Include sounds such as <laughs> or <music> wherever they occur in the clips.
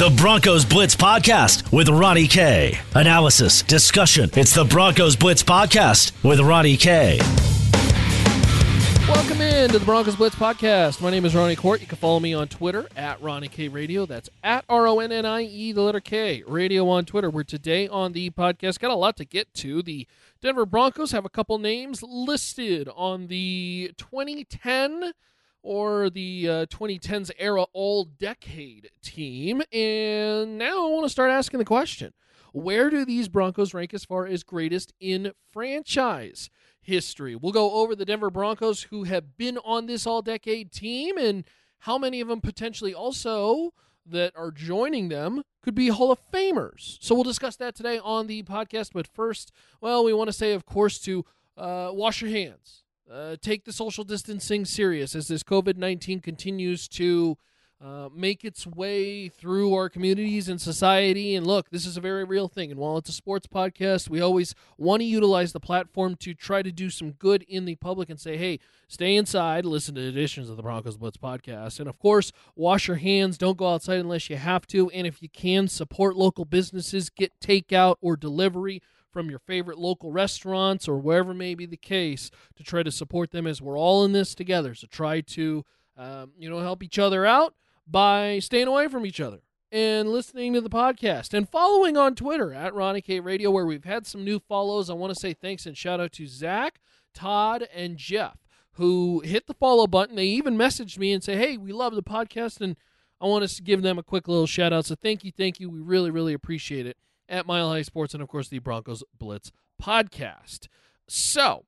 The Broncos Blitz Podcast with Ronnie K. Analysis, discussion. It's the Broncos Blitz Podcast with Ronnie K. Welcome in to the Broncos Blitz Podcast. My name is Ronnie Kohrt. You can follow me on Twitter at Ronnie K Radio. That's at R O N N I E, the letter K, radio on Twitter. We're today on the podcast. Got a lot to get to. The Denver Broncos have a couple names listed on the 2010 or the uh, 2010s era all decade team. And now I want to start asking the question where do these Broncos rank as far as greatest in franchise history? We'll go over the Denver Broncos who have been on this all decade team and how many of them potentially also that are joining them could be Hall of Famers. So we'll discuss that today on the podcast. But first, well, we want to say, of course, to uh, wash your hands uh, take the social distancing serious as this COVID 19 continues to uh, make its way through our communities and society. And look, this is a very real thing. And while it's a sports podcast, we always want to utilize the platform to try to do some good in the public and say, hey, stay inside, listen to editions of the Broncos Blitz podcast. And of course, wash your hands. Don't go outside unless you have to. And if you can, support local businesses, get takeout or delivery from your favorite local restaurants or wherever may be the case to try to support them as we're all in this together. So try to, um, you know, help each other out by staying away from each other and listening to the podcast and following on Twitter at Ronnie K Radio, where we've had some new follows. I want to say thanks and shout out to Zach, Todd, and Jeff who hit the follow button. They even messaged me and say, "Hey, we love the podcast," and I want us to give them a quick little shout out. So thank you, thank you. We really, really appreciate it at Mile High Sports and, of course, the Broncos Blitz podcast. So,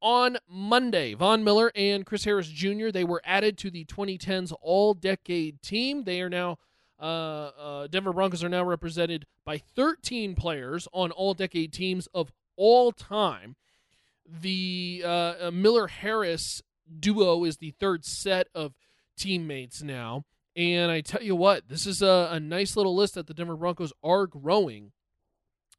on Monday, Von Miller and Chris Harris Jr. they were added to the 2010s All-Decade team. They are now uh, uh, Denver Broncos are now represented by 13 players on All-Decade teams of all time. The uh, uh Miller Harris duo is the third set of teammates now. And I tell you what, this is a, a nice little list that the Denver Broncos are growing.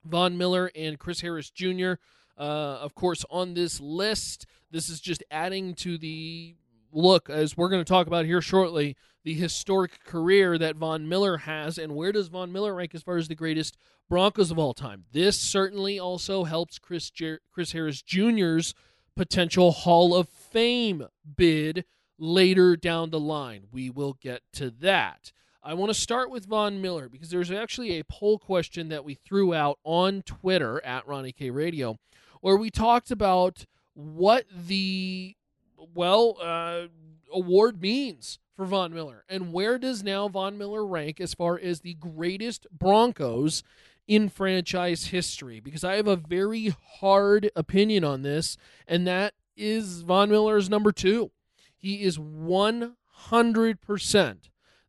Von Miller and Chris Harris Jr., uh, of course, on this list. This is just adding to the look, as we're going to talk about here shortly, the historic career that Von Miller has. And where does Von Miller rank as far as the greatest Broncos of all time? This certainly also helps Chris, Jer- Chris Harris Jr.'s potential Hall of Fame bid later down the line. We will get to that. I want to start with Von Miller because there's actually a poll question that we threw out on Twitter at Ronnie K Radio where we talked about what the well uh, award means for Von Miller and where does now Von Miller rank as far as the greatest Broncos in franchise history because I have a very hard opinion on this and that is Von Miller's number 2. He is 100%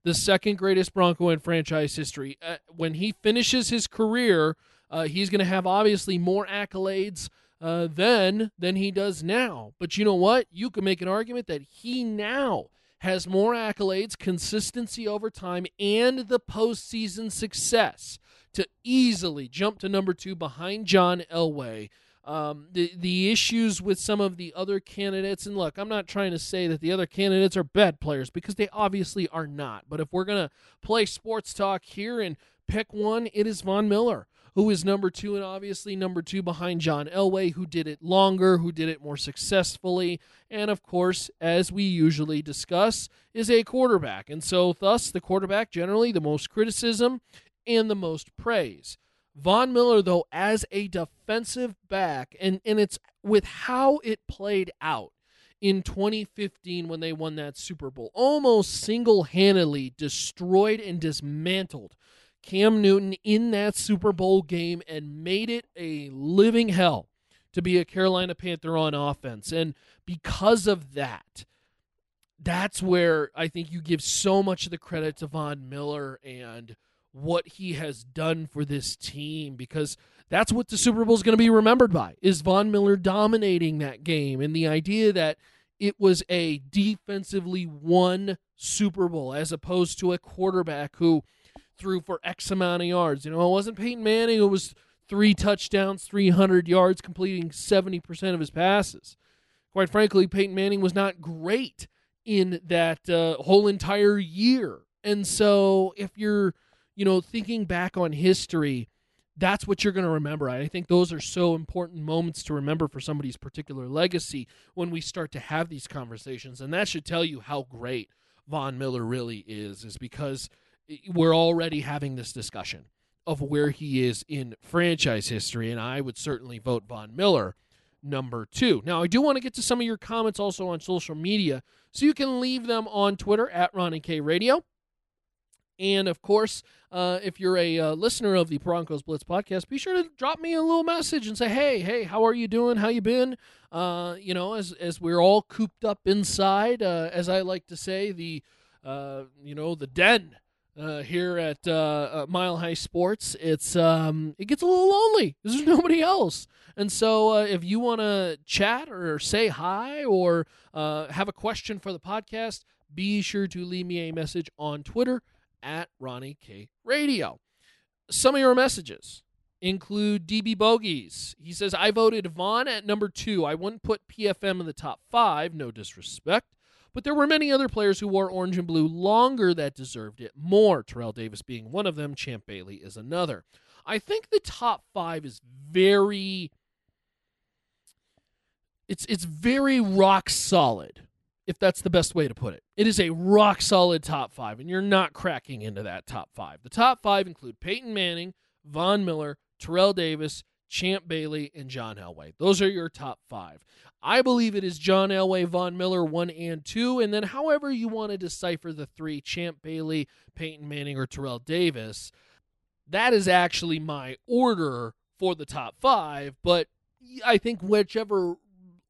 the second greatest Bronco in franchise history. Uh, when he finishes his career, uh, he's going to have obviously more accolades uh, then than he does now. But you know what? You can make an argument that he now has more accolades, consistency over time, and the postseason success to easily jump to number two behind John Elway um, the the issues with some of the other candidates. And look, I'm not trying to say that the other candidates are bad players because they obviously are not. But if we're gonna play sports talk here and pick one, it is Von Miller. Who is number two, and obviously number two behind John Elway, who did it longer, who did it more successfully, and of course, as we usually discuss, is a quarterback. And so, thus, the quarterback generally the most criticism and the most praise. Von Miller, though, as a defensive back, and, and it's with how it played out in 2015 when they won that Super Bowl, almost single handedly destroyed and dismantled Cam Newton in that Super Bowl game and made it a living hell to be a Carolina Panther on offense. And because of that, that's where I think you give so much of the credit to Von Miller and what he has done for this team because that's what the Super Bowl is going to be remembered by is Von Miller dominating that game and the idea that it was a defensively won Super Bowl as opposed to a quarterback who threw for X amount of yards. You know, it wasn't Peyton Manning it was three touchdowns, 300 yards, completing 70% of his passes. Quite frankly, Peyton Manning was not great in that uh, whole entire year And so if you're, you know, thinking back on history, that's what you're going to remember. I think those are so important moments to remember for somebody's particular legacy when we start to have these conversations. And that should tell you how great Von Miller really is, is because eh, we're already having this discussion of where he is in franchise history. And I would certainly vote Von Miller number two. Now, I do want to get to some of your comments also on social media, so you can leave them on Twitter at Ronnie K Radio. And of course, uh, if you're a uh, listener of the Broncos Blitz podcast, be sure to drop me a little message and say, "Hey, hey, how are you doing? How you been?" Uh, you know, as as we're all cooped up inside, uh, as I like to say, the uh, you know the den uh, here at Mile High Sports. It's um, it gets a little lonely. There's <laughs> nobody else, and so if you want to chat or say hi or have a question for the podcast, be sure to leave me a message on Twitter at Ronnie K Radio. Some of your messages include DB Bogies. He says, I voted Von at number two. I wouldn't put PFM in the top five, no disrespect, but there were many other players who wore orange and blue longer that deserved it more. Terrell Davis being one of them, Champ Bailey is another. I think the top five is very it's it's very rock solid if that's the best way to put it. It is a rock solid top five, and you're not cracking into that top five. The top five include Peyton Manning, Von Miller, Terrell Davis, Champ Bailey, and John Elway. Those are your top five. I believe it is John Elway, Von Miller, one and two, and then however you want to decipher the three Champ Bailey, Peyton Manning, or Terrell Davis. That is actually my order for the top five, but I think whichever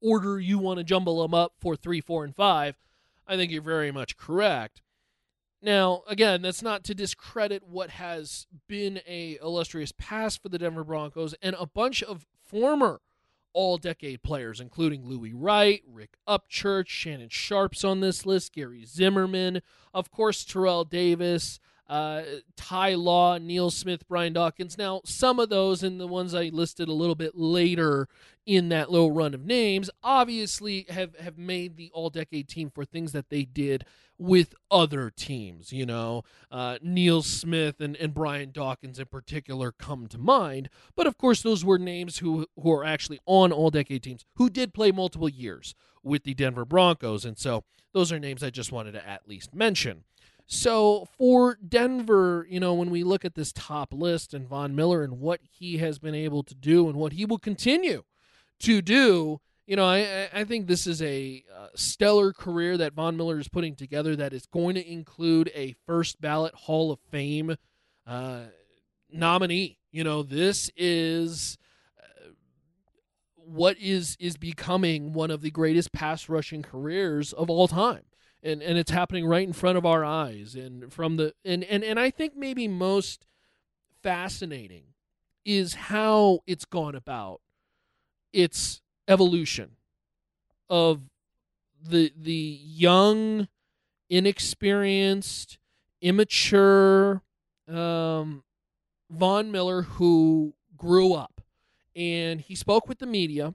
order you want to jumble them up for three, four, and five, I think you're very much correct. Now, again, that's not to discredit what has been a illustrious past for the Denver Broncos and a bunch of former all-decade players, including Louis Wright, Rick Upchurch, Shannon Sharpe's on this list, Gary Zimmerman, of course, Terrell Davis, uh, Ty Law, Neil Smith, Brian Dawkins. Now, some of those and the ones I listed a little bit later in that little run of names obviously have, have made the all decade team for things that they did with other teams. You know, uh, Neil Smith and, and Brian Dawkins in particular come to mind. But of course, those were names who, who are actually on all decade teams who did play multiple years with the Denver Broncos. And so those are names I just wanted to at least mention. So for Denver, you know, when we look at this top list and Von Miller and what he has been able to do and what he will continue to do, you know, I, I think this is a uh, stellar career that Von Miller is putting together that is going to include a first ballot Hall of Fame uh, nominee. You know, this is uh, what is is becoming one of the greatest pass rushing careers of all time and and it's happening right in front of our eyes and from the and and, and I think maybe most fascinating is how it's gone about its evolution of the the young inexperienced immature um, Von Miller who grew up. And he spoke with the media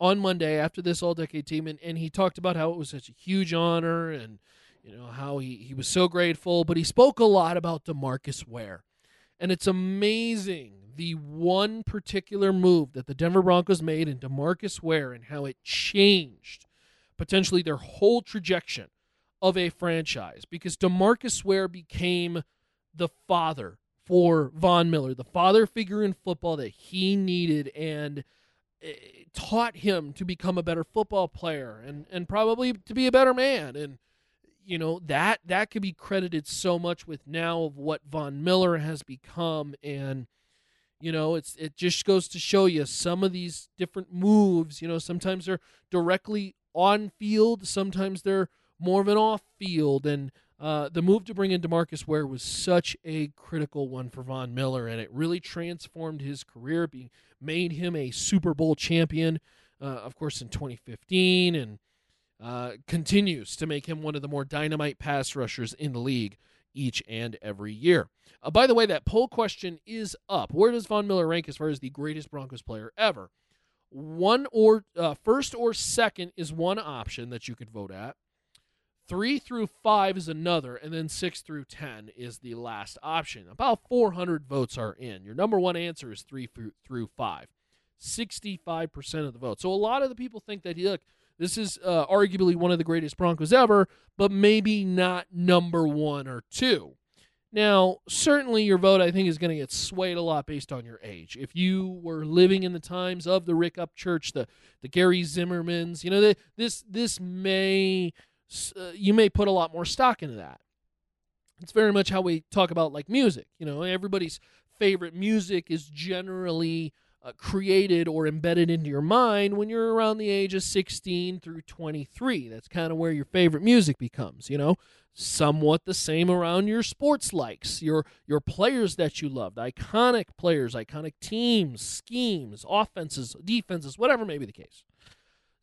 on Monday after this all decade team and, and he talked about how it was such a huge honor and you know how he, he was so grateful, but he spoke a lot about Demarcus Ware. And it's amazing the one particular move that the Denver Broncos made in Demarcus Ware and how it changed potentially their whole trajectory of a franchise because Demarcus Ware became the father for Von Miller, the father figure in football that he needed and Eh, taught him to become a better football player and and probably to be a better man. And you know that that could be credited so much with now of what Von Miller has become. And you know it's it just goes to show you some of these different moves you know sometimes they're directly on field sometimes they're more of an off field. And uh, the move to bring in Demarcus Ware was such a critical one for Von Miller, and it really transformed his career, being made him a Super Bowl champion, uh, of course, in 2015, and uh, continues to make him one of the more dynamite pass rushers in the league each and every year. Uh, by the way, that poll question is up. Where does Von Miller rank as far as the greatest Broncos player ever? One or uh, first or second is one option that you could vote at. Three through five is another, and then six through 10 is the last option. About 400 votes are in. Your number one answer is three through five. 65% of the vote. So a lot of the people think that, look, this is uh, arguably one of the greatest Broncos ever, but maybe not number one or two. Now, certainly your vote, I think, is going to get swayed a lot based on your age. If you were living in the times of the Rick Upchurch, the the Gary Zimmermans, you know, this this may uh, you may put a lot more stock into that. It's very much how we talk about like music. You know, everybody's favorite music is generally uh, created or embedded into your mind when you're around the age of 16 through 23. That's kind of where your favorite music becomes, you know. Somewhat the same around your sports likes, your your players that you loved, iconic players, iconic teams, schemes, offenses, defenses, whatever may be the case.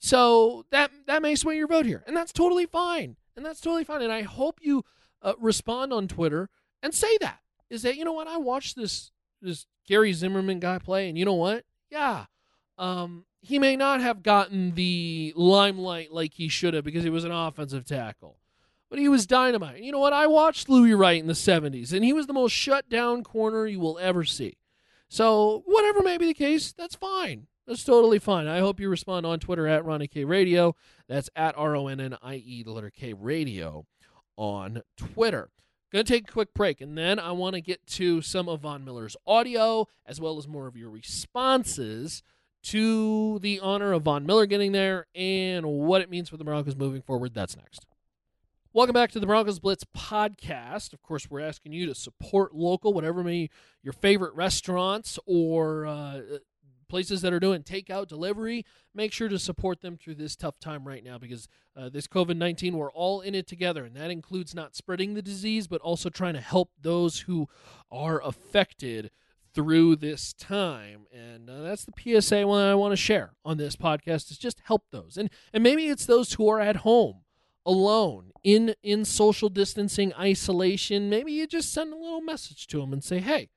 So that that may sway your vote here, and that's totally fine, and that's totally fine. And I hope you uh, respond on Twitter and say that is that you know what I watched this this Gary Zimmerman guy play, and you know what? Yeah, um, he may not have gotten the limelight like he should have because he was an offensive tackle, but he was dynamite. And you know what? I watched Louis Wright in the '70s, and he was the most shut down corner you will ever see. So whatever may be the case, that's fine. That's totally fine. I hope you respond on Twitter at Ronnie K Radio. That's at R O N N I E, the letter K Radio on Twitter. Going to take a quick break, and then I want to get to some of Von Miller's audio as well as more of your responses to the honor of Von Miller getting there and what it means for the Broncos moving forward. That's next. Welcome back to the Broncos Blitz podcast. Of course, we're asking you to support local, whatever may your favorite restaurants or uh, places that are doing takeout delivery, make sure to support them through this tough time right now because uh, this COVID 19, we're all in it together. And that includes not spreading the disease, but also trying to help those who are affected through this time. And uh, that's the PSA one I want to share on this podcast is just help those. And, and maybe it's those who are at home alone in in social distancing isolation maybe you just send a little message to them and say hey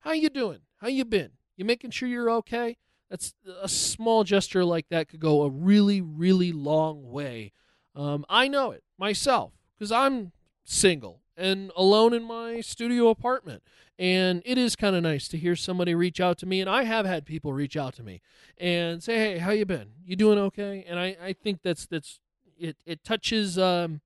how you doing how you been you making sure you're okay? That's a small gesture like that could go a really, really long way. Um, I know it myself because I'm single and alone in my studio apartment. And it is kind of nice to hear somebody reach out to me. And I have had people reach out to me and say, "Hey, how you been? You doing okay?" And I, I think that's that's it. It touches um,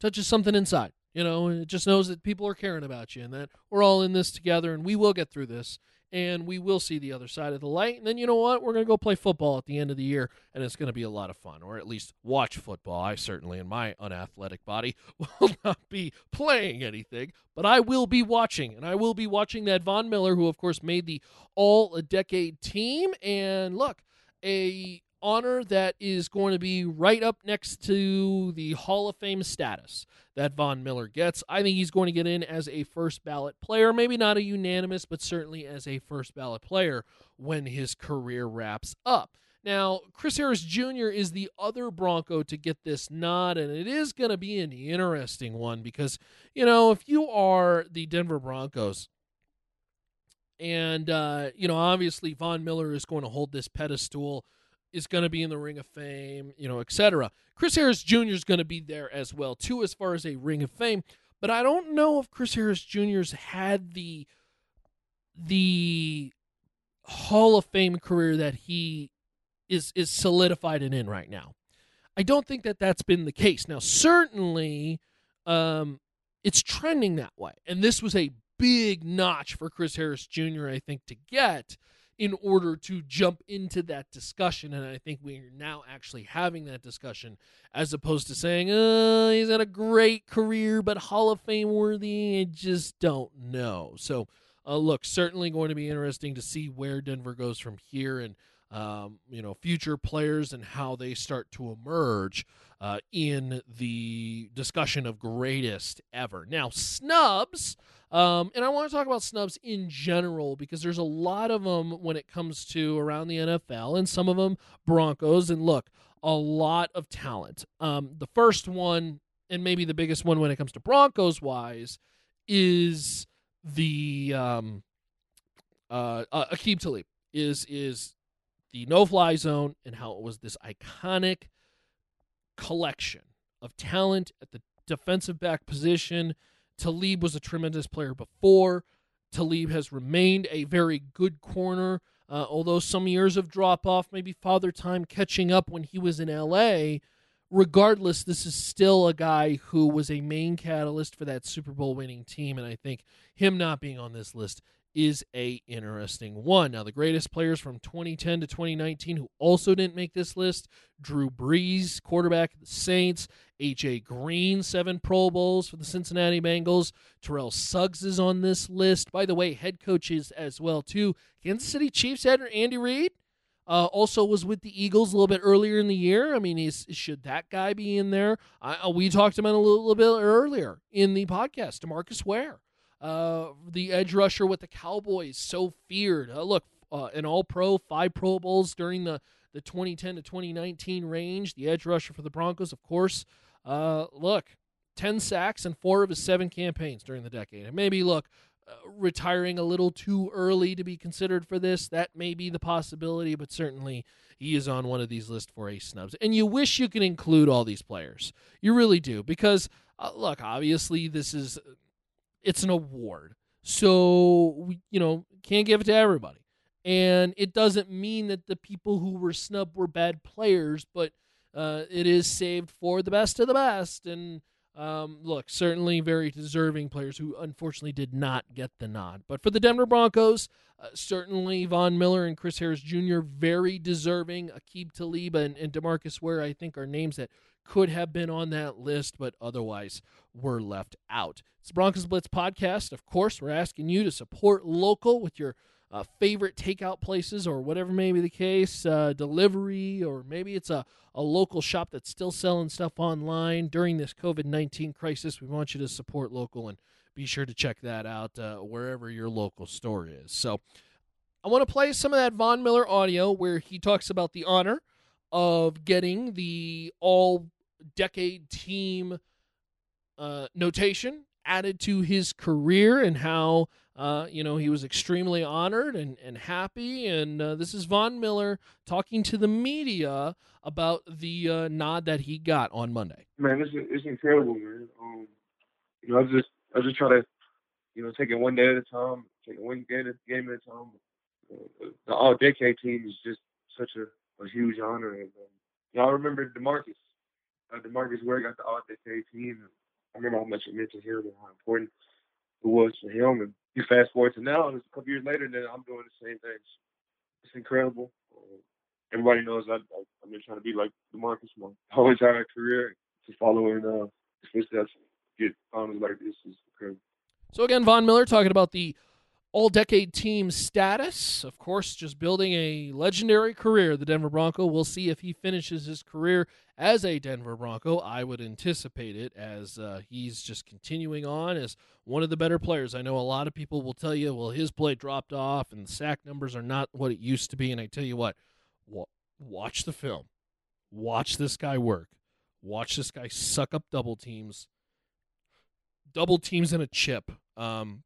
touches something inside. You know, it just knows that people are caring about you and that we're all in this together and we will get through this and we will see the other side of the light. And then you know what? We're going to go play football at the end of the year, and it's going to be a lot of fun, or at least watch football. I certainly, in my unathletic body, <laughs> will not be playing anything, but I will be watching, and I will be watching that Von Miller, who of course made the All a Decade team. And look, a honor that is going to be right up next to the Hall of Fame status that Von Miller gets. I think he's going to get in as a first ballot player, maybe not a unanimous, but certainly as a first ballot player when his career wraps up. Now, Chris Harris Jr. is the other Bronco to get this nod, and it is going to be an interesting one because, you know, if you are the Denver Broncos, and, uh, you know, obviously Von Miller is going to hold this pedestal is going to be in the Ring of Fame, you know, etc. Chris Harris Jr. is going to be there as well too, as far as a Ring of Fame. But I don't know if Chris Harris Jr.'s had the the Hall of Fame career that he is is solidified and in right now. I don't think that that's been the case. Now, certainly, um, it's trending that way, and this was a big notch for Chris Harris Jr. I think to get in order to jump into that discussion. And I think we're now actually having that discussion as opposed to saying, uh, he's had a great career, but Hall of Fame worthy. I just don't know. So, uh, look, certainly going to be interesting to see where Denver goes from here and, um, you know, future players and how they start to emerge uh, in the discussion of greatest ever. Now, snubs. Um, and I want to talk about snubs in general because there's a lot of them when it comes to around the NFL, and some of them Broncos. And look, a lot of talent. Um, the first one, and maybe the biggest one when it comes to Broncos wise, is the um, uh, uh, Aqib Talib is is the no fly zone and how it was this iconic collection of talent at the defensive back position. Talib was a tremendous player before. Talib has remained a very good corner, uh, although some years of drop off, maybe father time catching up when he was in LA. Regardless, this is still a guy who was a main catalyst for that Super Bowl winning team, and I think him not being on this list is a interesting one. Now, the greatest players from 2010 to 2019 who also didn't make this list: Drew Brees, quarterback of the Saints; AJ Green, seven Pro Bowls for the Cincinnati Bengals. Terrell Suggs is on this list. By the way, head coaches as well too. Kansas City Chiefs head Andy Reid. Uh, also was with the Eagles a little bit earlier in the year. I mean, should that guy be in there? I, we talked about a little, little bit earlier in the podcast. Demarcus Ware uh, the edge rusher with the Cowboys, so feared. Uh, look, uh, an All Pro, five Pro Bowls during the the 2010 to 2019 range. The edge rusher for the Broncos, of course. Uh, look, 10 sacks in four of his seven campaigns during the decade. And maybe look, uh, retiring a little too early to be considered for this. That may be the possibility, but certainly he is on one of these lists for ace snubs. And you wish you could include all these players. You really do, because uh, look, obviously this is it's an award. So, you know, can't give it to everybody. And it doesn't mean that the people who were snubbed were bad players, but uh, it is saved for the best of the best. And um, look, certainly very deserving players who unfortunately did not get the nod. But for the Denver Broncos, uh, certainly Von Miller and Chris Harris Jr., very deserving. Aqib Talib and, and Demarcus Ware, I think, are names that could have been on that list, but otherwise were left out. It's the Broncos Blitz podcast. Of course, we're asking you to support local with your uh, favorite takeout places or whatever may be the case, uh, delivery, or maybe it's a, a local shop that's still selling stuff online during this COVID 19 crisis. We want you to support local and be sure to check that out uh, wherever your local store is. So, I want to play some of that Von Miller audio where he talks about the honor of getting the all decade team uh, notation added to his career and how uh, you know he was extremely honored and, and happy and uh, this is von miller talking to the media about the uh, nod that he got on monday man it's, it's incredible man um, you know i just i just try to you know take it one day at a time take it one game, at, game at a time uh, the all decade team is just such a a huge honor. And um, you know, I remember Demarcus. Uh, Demarcus Ware got the All Decade team. I remember how much it meant to him and how important it was for him. And you fast forward to now, and it's a couple years later, and then I'm doing the same things. It's incredible. Um, everybody knows I, I, I've been trying to be like Demarcus my <laughs> whole entire career. To follow in uh, his footsteps, get honors like this is incredible. So again, Von Miller talking about the all decade team status. Of course, just building a legendary career, the Denver Bronco. We'll see if he finishes his career as a Denver Bronco. I would anticipate it as uh, he's just continuing on as one of the better players. I know a lot of people will tell you, well, his play dropped off and the sack numbers are not what it used to be. And I tell you what, watch the film, watch this guy work, watch this guy suck up double teams, double teams in a chip. Um,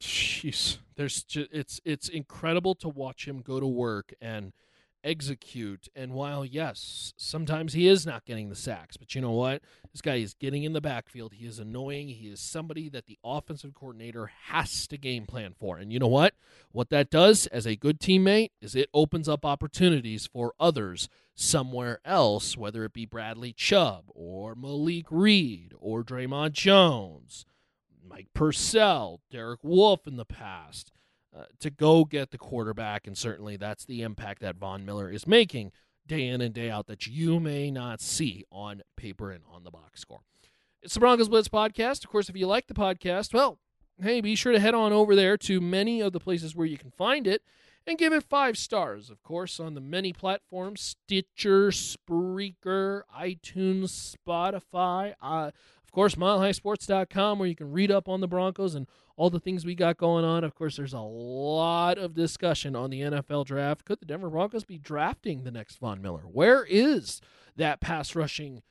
Jeez, there's just, it's it's incredible to watch him go to work and execute. And while yes, sometimes he is not getting the sacks, but you know what? This guy is getting in the backfield. He is annoying. He is somebody that the offensive coordinator has to game plan for. And you know what? What that does as a good teammate is it opens up opportunities for others somewhere else, whether it be Bradley Chubb or Malik Reed or Dre'Mont Jones Mike Purcell, Derek Wolfe in the past, uh, to go get the quarterback. And certainly that's the impact that Von Miller is making day in and day out that you may not see on paper and on the box score. It's the Broncos Blitz podcast. Of course, if you like the podcast, well, hey, be sure to head on over there to many of the places where you can find it and give it five stars, of course, on the many platforms Stitcher, Spreaker, iTunes, Spotify. Uh, of course, milehighsports.com, where you can read up on the Broncos and all the things we got going on. Of course, there's a lot of discussion on the NFL draft. Could the Denver Broncos be drafting the next Von Miller? Where is that pass rushing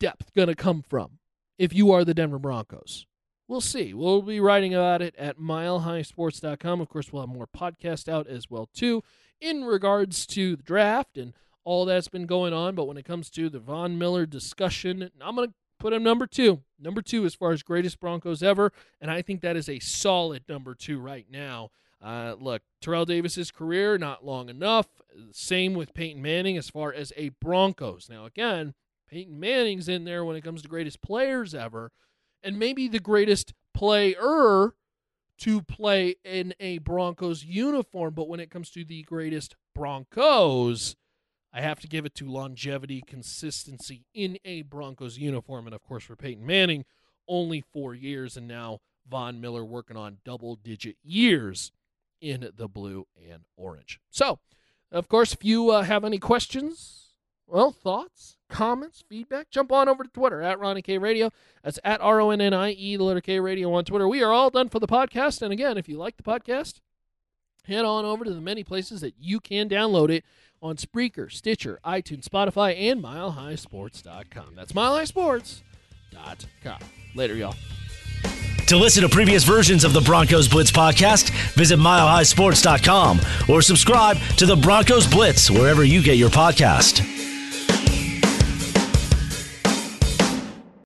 depth going to come from if you are the Denver Broncos? We'll see. We'll be writing about it at milehighsports.com. Of course, we'll have more podcast out as well too in regards to the draft and all that's been going on. But when it comes to the Von Miller discussion, I'm going to put him number two. Number two as far as greatest Broncos ever. And I think that is a solid number two right now. Uh, look, Terrell Davis's career, not long enough. Same with Peyton Manning as far as a Broncos. Now, again, Peyton Manning's in there when it comes to greatest players ever, and maybe the greatest player to play in a Broncos uniform. But when it comes to the greatest Broncos, I have to give it to longevity, consistency in a Broncos uniform. And of course, for Peyton Manning, only four years, and now Von Miller working on double digit years in the blue and orange. So, of course, if you uh, have any questions, well, thoughts, comments, feedback, jump on over to Twitter at Ronnie K Radio. That's at R O N N I E, the letter K Radio on Twitter. We are all done for the podcast. And again, if you like the podcast, head on over to the many places that you can download it on Spreaker, Stitcher, iTunes, Spotify, and MileHighSports.com. That's MileHighSports.com. Later, y'all. To listen to previous versions of the Broncos Blitz podcast, visit milehighsports.com or subscribe to the Broncos Blitz wherever you get your podcast.